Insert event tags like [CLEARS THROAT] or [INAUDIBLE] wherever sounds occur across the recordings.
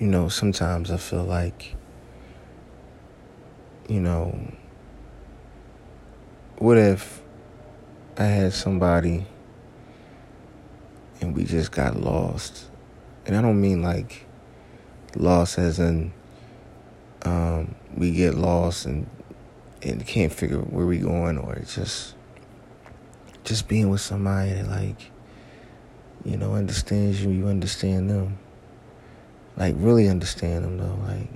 you know, sometimes I feel like, you know, what if I had somebody and we just got lost? And I don't mean like lost as in um, we get lost and and can't figure where we going or just just being with somebody that like you know understands you you understand them like really understand them though like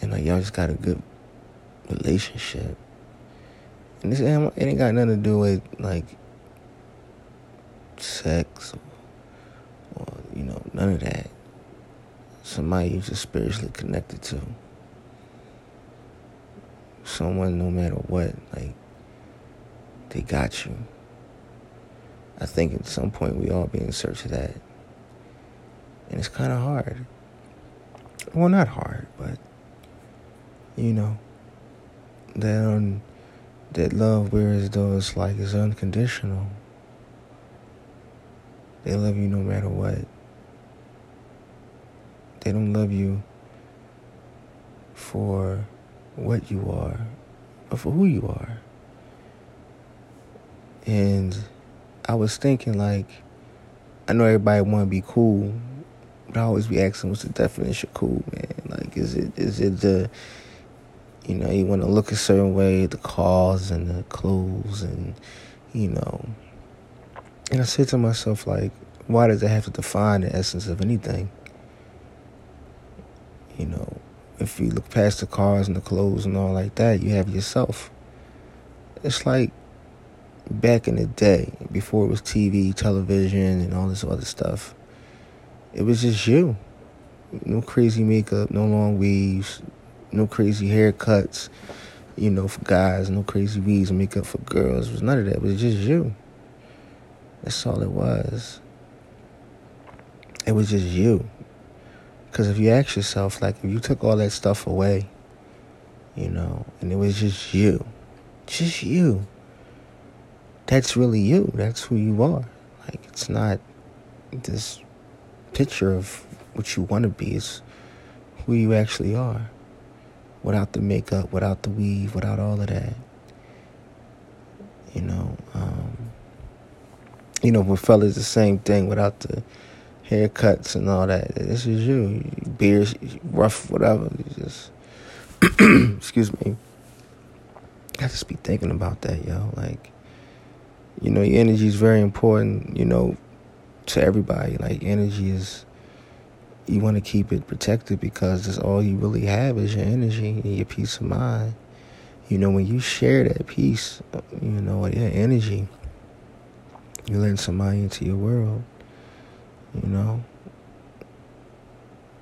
and like y'all just got a good relationship. And this it ain't got nothing to do with like sex or, or you know none of that. Somebody you're just spiritually connected to. Someone no matter what like they got you. I think at some point we all be in search of that and it's kind of hard. Well not hard but you know that um, that love whereas though it's like it's unconditional. They love you no matter what. They don't love you for what you are, but for who you are. And I was thinking, like, I know everybody want to be cool, I always be asking, what's the definition of cool, man? Like, is it is it the, you know, you want to look a certain way, the cars and the clothes, and you know. And I said to myself, like, why does it have to define the essence of anything? You know, if you look past the cars and the clothes and all like that, you have yourself. It's like back in the day, before it was TV, television, and all this other stuff. It was just you. No crazy makeup, no long weaves, no crazy haircuts, you know, for guys, no crazy weaves makeup for girls. It was none of that. It was just you. That's all it was. It was just you. Because if you ask yourself, like, if you took all that stuff away, you know, and it was just you, just you, that's really you. That's who you are. Like, it's not this picture of what you want to be, is who you actually are. Without the makeup, without the weave, without all of that. You know, um, you know, with fellas, the same thing without the haircuts and all that. This is you. Beard, rough, whatever. You just, [CLEARS THROAT] excuse me. I just be thinking about that, yo. Like, you know, your energy is very important, you know, to everybody. Like, energy is, you want to keep it protected because that's all you really have is your energy and your peace of mind. You know, when you share that peace, you know, your energy, you let somebody into your world you know.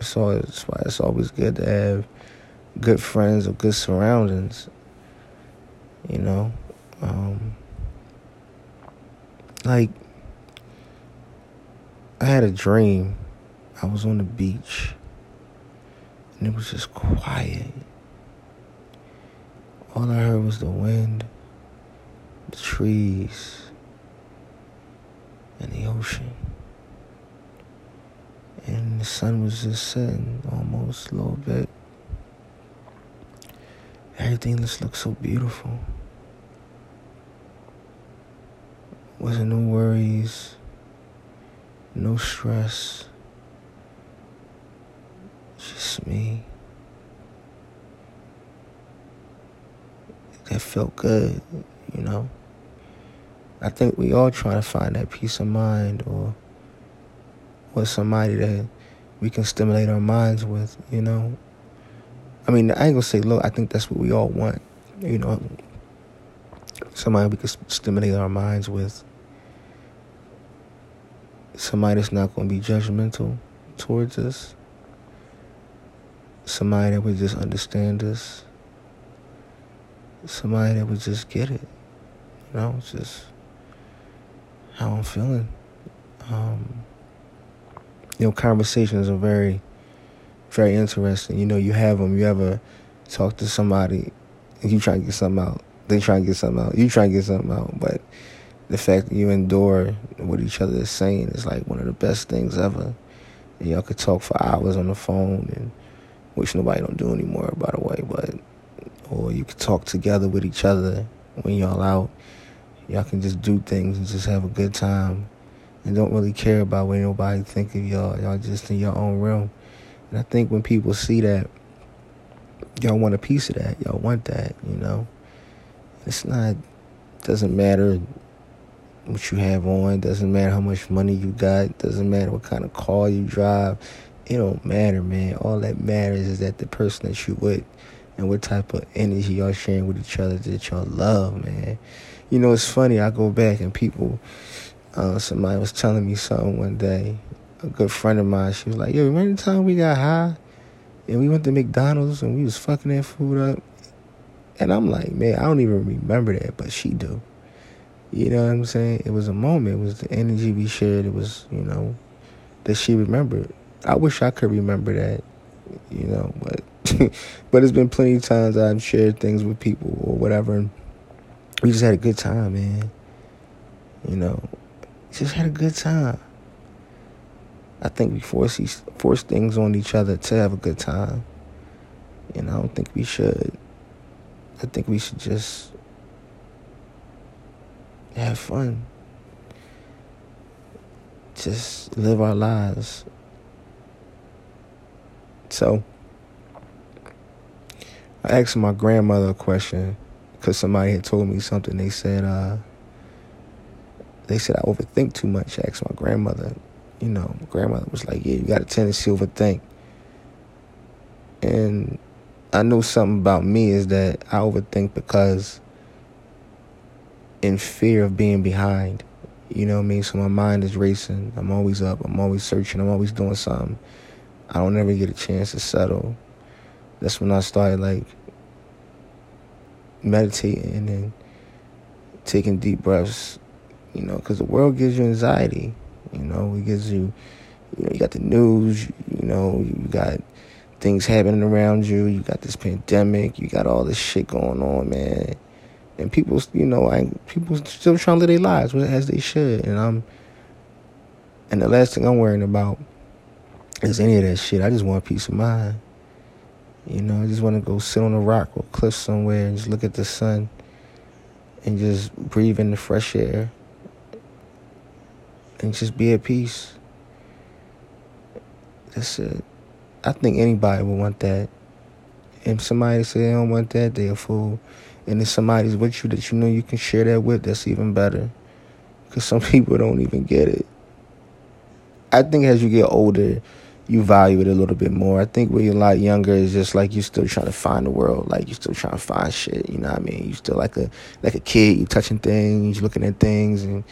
So it's why it's always good to have good friends or good surroundings. You know, um, like I had a dream. I was on the beach, and it was just quiet. All I heard was the wind, the trees, and the ocean and the sun was just setting almost a little bit. Everything just looked so beautiful. Wasn't no worries, no stress, just me. That felt good, you know. I think we all try to find that peace of mind or with somebody that we can stimulate our minds with, you know. I mean, I ain't gonna say, look, I think that's what we all want, you know. Somebody we can stimulate our minds with. Somebody that's not gonna be judgmental towards us. Somebody that would just understand us. Somebody that would just get it. You know, just how I'm feeling. Um, you know, conversations are very, very interesting. You know, you have them. You ever talk to somebody and you try to get something out. They try to get something out. You try to get something out. But the fact that you endure what each other is saying is like one of the best things ever. And y'all could talk for hours on the phone, and which nobody don't do anymore, by the way. But or you could talk together with each other when y'all out. Y'all can just do things and just have a good time, and don't really care about what nobody think of y'all. Y'all just in your own realm. And I think when people see that, y'all want a piece of that. Y'all want that, you know. It's not doesn't matter what you have on, doesn't matter how much money you got, doesn't matter what kind of car you drive. It don't matter, man. All that matters is that the person that you with and what type of energy y'all sharing with each other that y'all love, man. You know, it's funny. I go back and people, uh, somebody was telling me something one day. A good friend of mine, she was like, "Yo, remember the time we got high and we went to McDonald's and we was fucking that food up?" And I'm like, man, I don't even remember that, but she do. You know what I'm saying? It was a moment. It was the energy we shared. It was, you know, that she remembered. I wish I could remember that, you know, but [LAUGHS] but it's been plenty of times I've shared things with people or whatever. And we just had a good time, man. You know, just had a good time. I think we force force things on each other to have a good time. And I don't think we should. I think we should just have fun. Just live our lives. So, I asked my grandmother a question because somebody had told me something. They said, uh, they said I overthink too much. I asked my grandmother. You know, my grandmother was like, "Yeah, you got a tendency to overthink." And I know something about me is that I overthink because in fear of being behind. You know what I mean? So my mind is racing. I'm always up. I'm always searching. I'm always doing something. I don't ever get a chance to settle. That's when I started like meditating and taking deep breaths. You know, because the world gives you anxiety. You know, it gives you. You know, you got the news. You know, you got things happening around you. You got this pandemic. You got all this shit going on, man and people, you know, people still trying to live their lives as they should, and I'm, and the last thing I'm worrying about is any of that shit. I just want peace of mind. You know, I just want to go sit on a rock or cliff somewhere and just look at the sun and just breathe in the fresh air and just be at peace. That's it. I think anybody would want that. If somebody say they don't want that, they a fool and if somebody's with you that you know you can share that with, that's even better. Because some [LAUGHS] people don't even get it. I think as you get older, you value it a little bit more. I think when you're a lot younger, it's just like you're still trying to find the world. Like you're still trying to find shit. You know what I mean? You still like a like a kid. You touching things, you looking at things, and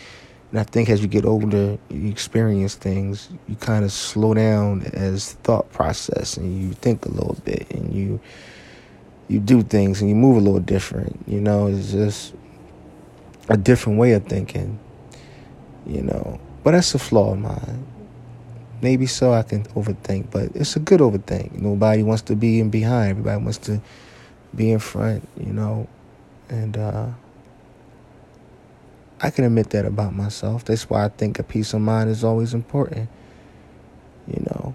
and I think as you get older, you experience things. You kind of slow down as thought process, and you think a little bit, and you you do things and you move a little different. You know, it's just a different way of thinking. You know, but that's a flaw of mine. Maybe so I can overthink, but it's a good overthink. Nobody wants to be in behind. Everybody wants to be in front. You know, and uh, I can admit that about myself. That's why I think a peace of mind is always important. You know,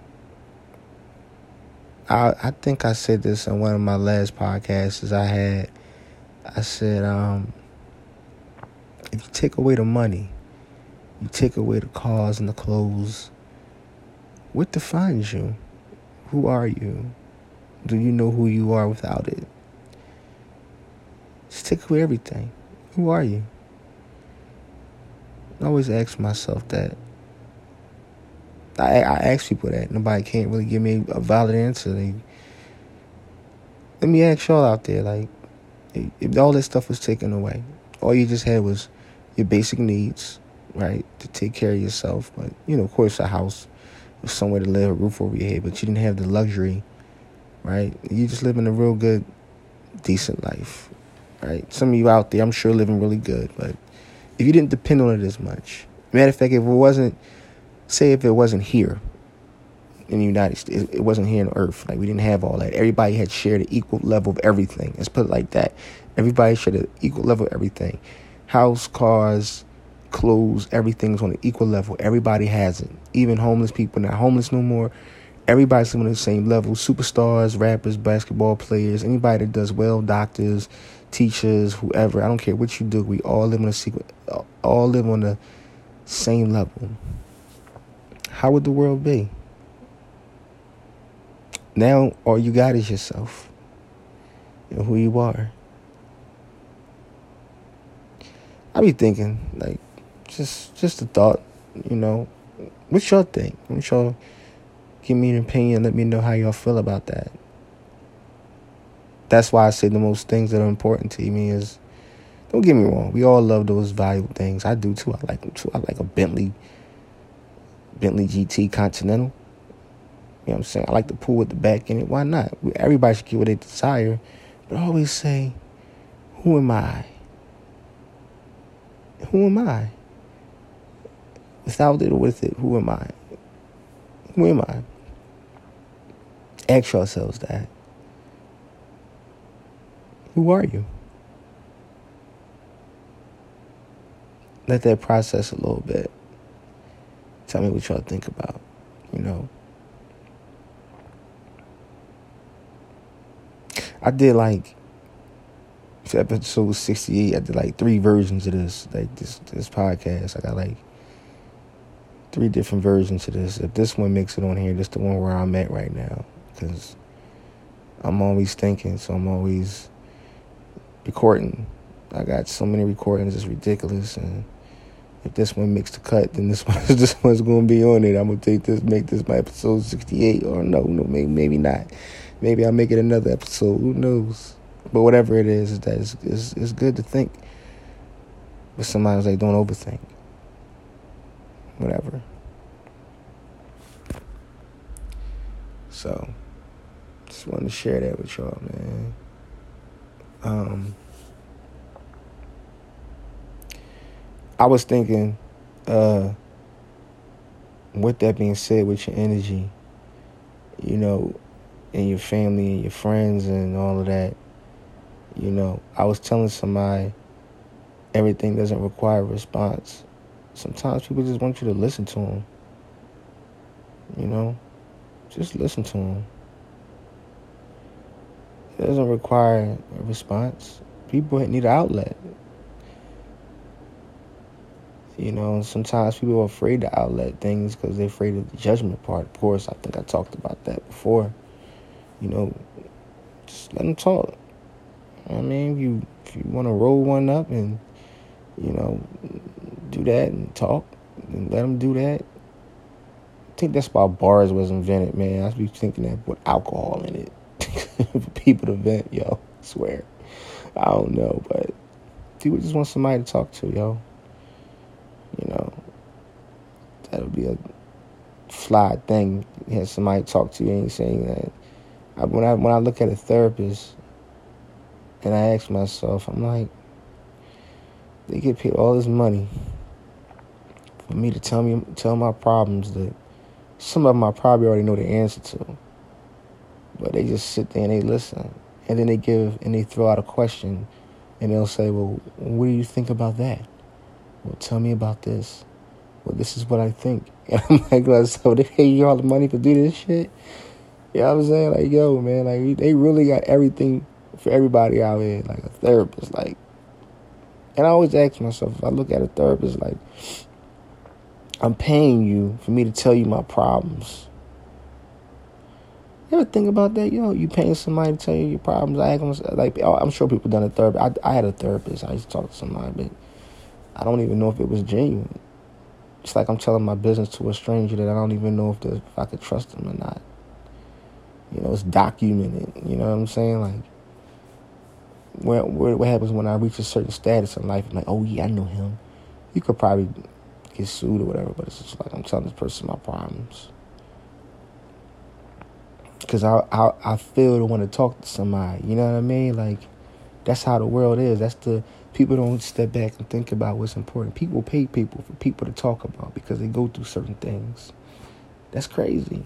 I I think I said this on one of my last podcasts I had. I said, um, if you take away the money, you take away the cars and the clothes, what defines you? Who are you? Do you know who you are without it? Just take away everything. Who are you? I always ask myself that. I, I ask people that. Nobody can't really give me a valid answer. They, let me ask y'all out there, like, if all this stuff was taken away, all you just had was your basic needs, right, to take care of yourself. But, you know, of course, a house, somewhere to live, a roof over your head, but you didn't have the luxury, right? You just living a real good, decent life, right? Some of you out there, I'm sure, living really good, but if you didn't depend on it as much, matter of fact, if it wasn't say if it wasn't here in the United States, it wasn't here on Earth. Like we didn't have all that. Everybody had shared an equal level of everything. Let's put it like that. Everybody shared an equal level of everything: house, cars, clothes, everything's on an equal level. Everybody has it. Even homeless people not homeless no more. Everybody's on the same level. Superstars, rappers, basketball players, anybody that does well, doctors, teachers, whoever. I don't care what you do. We all live on a secret. All live on the same level. How would the world be? Now all you got is yourself and who you are. I be thinking, like, just just a thought, you know. What y'all think? What y'all give me an opinion, let me know how y'all feel about that. That's why I say the most things that are important to me is don't get me wrong, we all love those valuable things. I do too. I like them too. I like a Bentley Bentley GT Continental. You know what I'm saying? I like the pool with the back in it. Why not? Everybody should get what they desire. But I always say, who am I? Who am I? Without it or with it, who am I? Who am I? Ask yourselves that. Who are you? Let that process a little bit. Tell me what y'all think about, you know. I did like episode sixty eight, I did like three versions of this, like this this podcast. I got like three different versions of this. If this one makes it on here, this the one where I'm at right now, because I'm always thinking, so I'm always recording. I got so many recordings, it's ridiculous, and if this one makes the cut, then this [LAUGHS] one this one's gonna be on it. I'm gonna take this, make this my episode 68, or no, no, maybe maybe not. Maybe I'll make it another episode. Who knows? But whatever it is, that is it's, it's good to think. But sometimes they don't overthink. Whatever. So, just wanted to share that with y'all, man. Um, I was thinking, uh, with that being said, with your energy, you know, and your family and your friends and all of that. You know, I was telling somebody everything doesn't require a response. Sometimes people just want you to listen to them. You know, just listen to them. It doesn't require a response. People need an outlet. You know, sometimes people are afraid to outlet things because they're afraid of the judgment part. Of course, I think I talked about that before you know, just let them talk. I mean, if you if you want to roll one up and you know do that and talk, and let them do that. I think that's why bars was invented, man. I be thinking that with alcohol in it [LAUGHS] for people to vent, yo. I swear, I don't know, but people just want somebody to talk to, yo. You know, that'll be a fly thing. Have somebody talk to you and saying that I, when I when I look at a therapist and I ask myself, I'm like, they get paid all this money for me to tell me tell my problems that some of them I probably already know the answer to. But they just sit there and they listen. And then they give and they throw out a question and they'll say, Well, what do you think about that? Well, tell me about this. Well, this is what I think. [LAUGHS] And I'm like, so they pay you all the money to do this shit? You know what I'm saying? Like, yo, man, like they really got everything for everybody out here, like a therapist. Like, and I always ask myself, if I look at a therapist, like, I'm paying you for me to tell you my problems. You ever think about that? Yo, you paying somebody to tell you your problems? I ask them, like, oh, I'm sure people done a therapist. I, I had a therapist. I used to talk to somebody, but I don't even know if it was genuine. It's like I'm telling my business to a stranger that I don't even know if, if I could trust them or not. You know, it's documented. You know what I'm saying? Like, what, what happens when I reach a certain status in life? I'm like, oh yeah, I know him. You could probably get sued or whatever, but it's just like I'm telling this person my problems because I, I I feel to want to talk to somebody. You know what I mean? Like that's how the world is. That's the people don't step back and think about what's important. People pay people for people to talk about because they go through certain things. That's crazy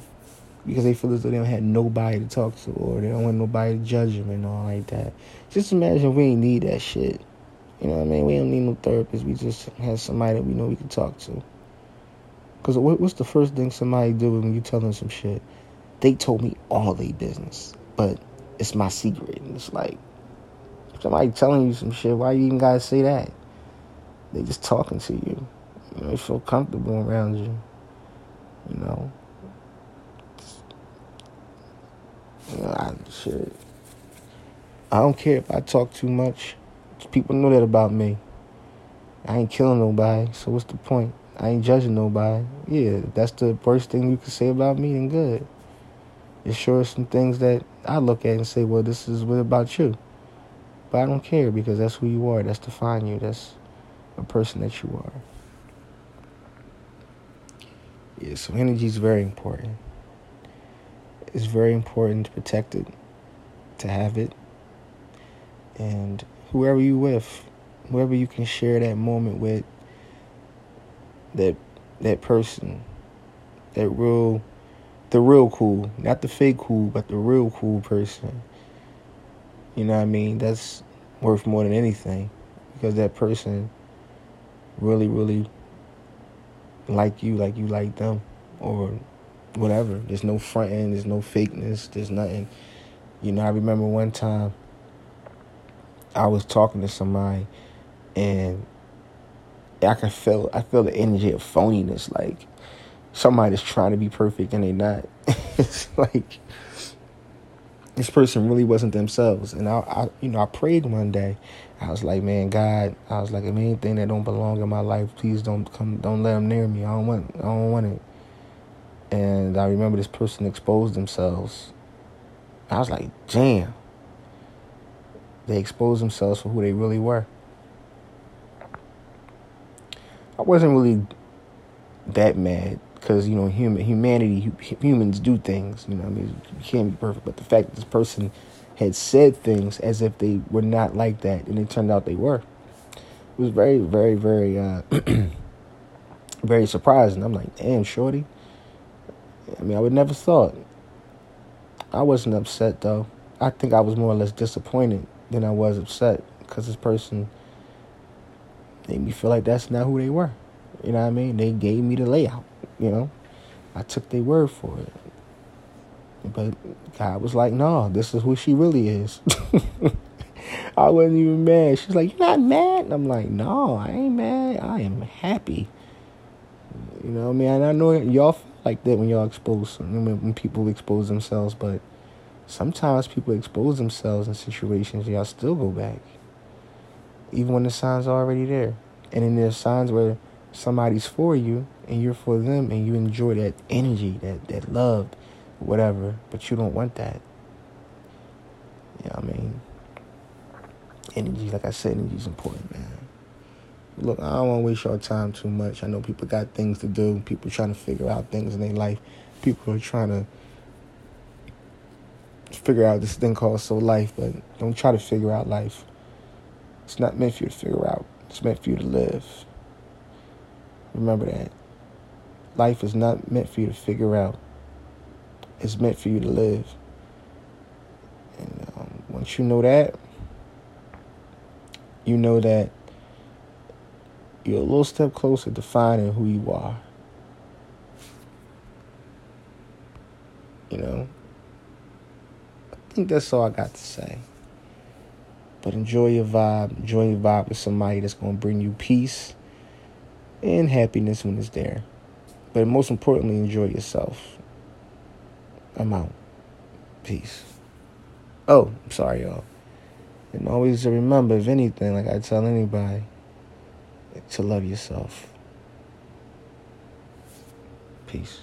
because they feel as though they don't have nobody to talk to or they don't want nobody to judge them and all like that. Just imagine we ain't need that shit. You know what I mean? We don't need no therapist. We just have somebody that we know we can talk to. Because what's the first thing somebody do when you tell them some shit? They told me all their business, but it's my secret. And it's like, somebody telling you some shit, why you even gotta say that? They just talking to you. You know, they feel comfortable around you. You know. I shit. I don't care if I talk too much. People know that about me. I ain't killing nobody, so what's the point? I ain't judging nobody. Yeah, that's the worst thing you can say about me, then good. It's sure some things that I look at and say, well, this is what about you. But I don't care because that's who you are. That's define you. That's a person that you are. Yeah, so energy is very important. It's very important to protect it, to have it. And whoever you with, whoever you can share that moment with, that that person, that real, the real cool, not the fake cool, but the real cool person. You know what I mean? That's worth more than anything because that person really, really like you, like you like them, or whatever. There's no fronting, there's no fakeness, there's nothing. You know, I remember one time I was talking to somebody and I can feel I feel the energy of phoniness. Like somebody's trying to be perfect and they're not. [LAUGHS] it's like this person really wasn't themselves. And I, I, you know, I prayed one day. I was like, man, God, I was like, if anything that don't belong in my life, please don't come, don't let them near me. I don't want, I don't want it. And I remember this person exposed themselves. I was like, damn. They exposed themselves for who they really were. I wasn't really that mad because you know human humanity humans do things. You know, I mean, you can't be perfect, but the fact that this person had said things as if they were not like that, and it turned out they were. It was very, very, very, uh, [CLEARS THROAT] very surprising. I'm like, damn, shorty. I mean, I would never thought. I wasn't upset though. I think I was more or less disappointed than I was upset because this person made me feel like that's not who they were. You know what I mean? They gave me the layout, you know. I took their word for it. But God was like, no, this is who she really is. [LAUGHS] I wasn't even mad. She's like, You're not mad? And I'm like, No, I ain't mad. I am happy. You know what I mean? And I know y'all feel like that when y'all expose, when people expose themselves, but sometimes people expose themselves in situations, y'all still go back even when the signs are already there. And then there's signs where somebody's for you and you're for them and you enjoy that energy, that, that love, whatever, but you don't want that. You know what I mean? Energy, like I said, energy is important, man. Look, I don't want to waste your time too much. I know people got things to do. People trying to figure out things in their life. People are trying to figure out this thing called soul life, but don't try to figure out life. It's not meant for you to figure out. It's meant for you to live. Remember that. Life is not meant for you to figure out. It's meant for you to live. And um, once you know that, you know that you're a little step closer to finding who you are. You know? I think that's all I got to say. But enjoy your vibe. Enjoy your vibe with somebody that's going to bring you peace and happiness when it's there. But most importantly, enjoy yourself. I'm out. Peace. Oh, I'm sorry, y'all. And always remember, if anything, like I tell anybody, to love yourself. Peace.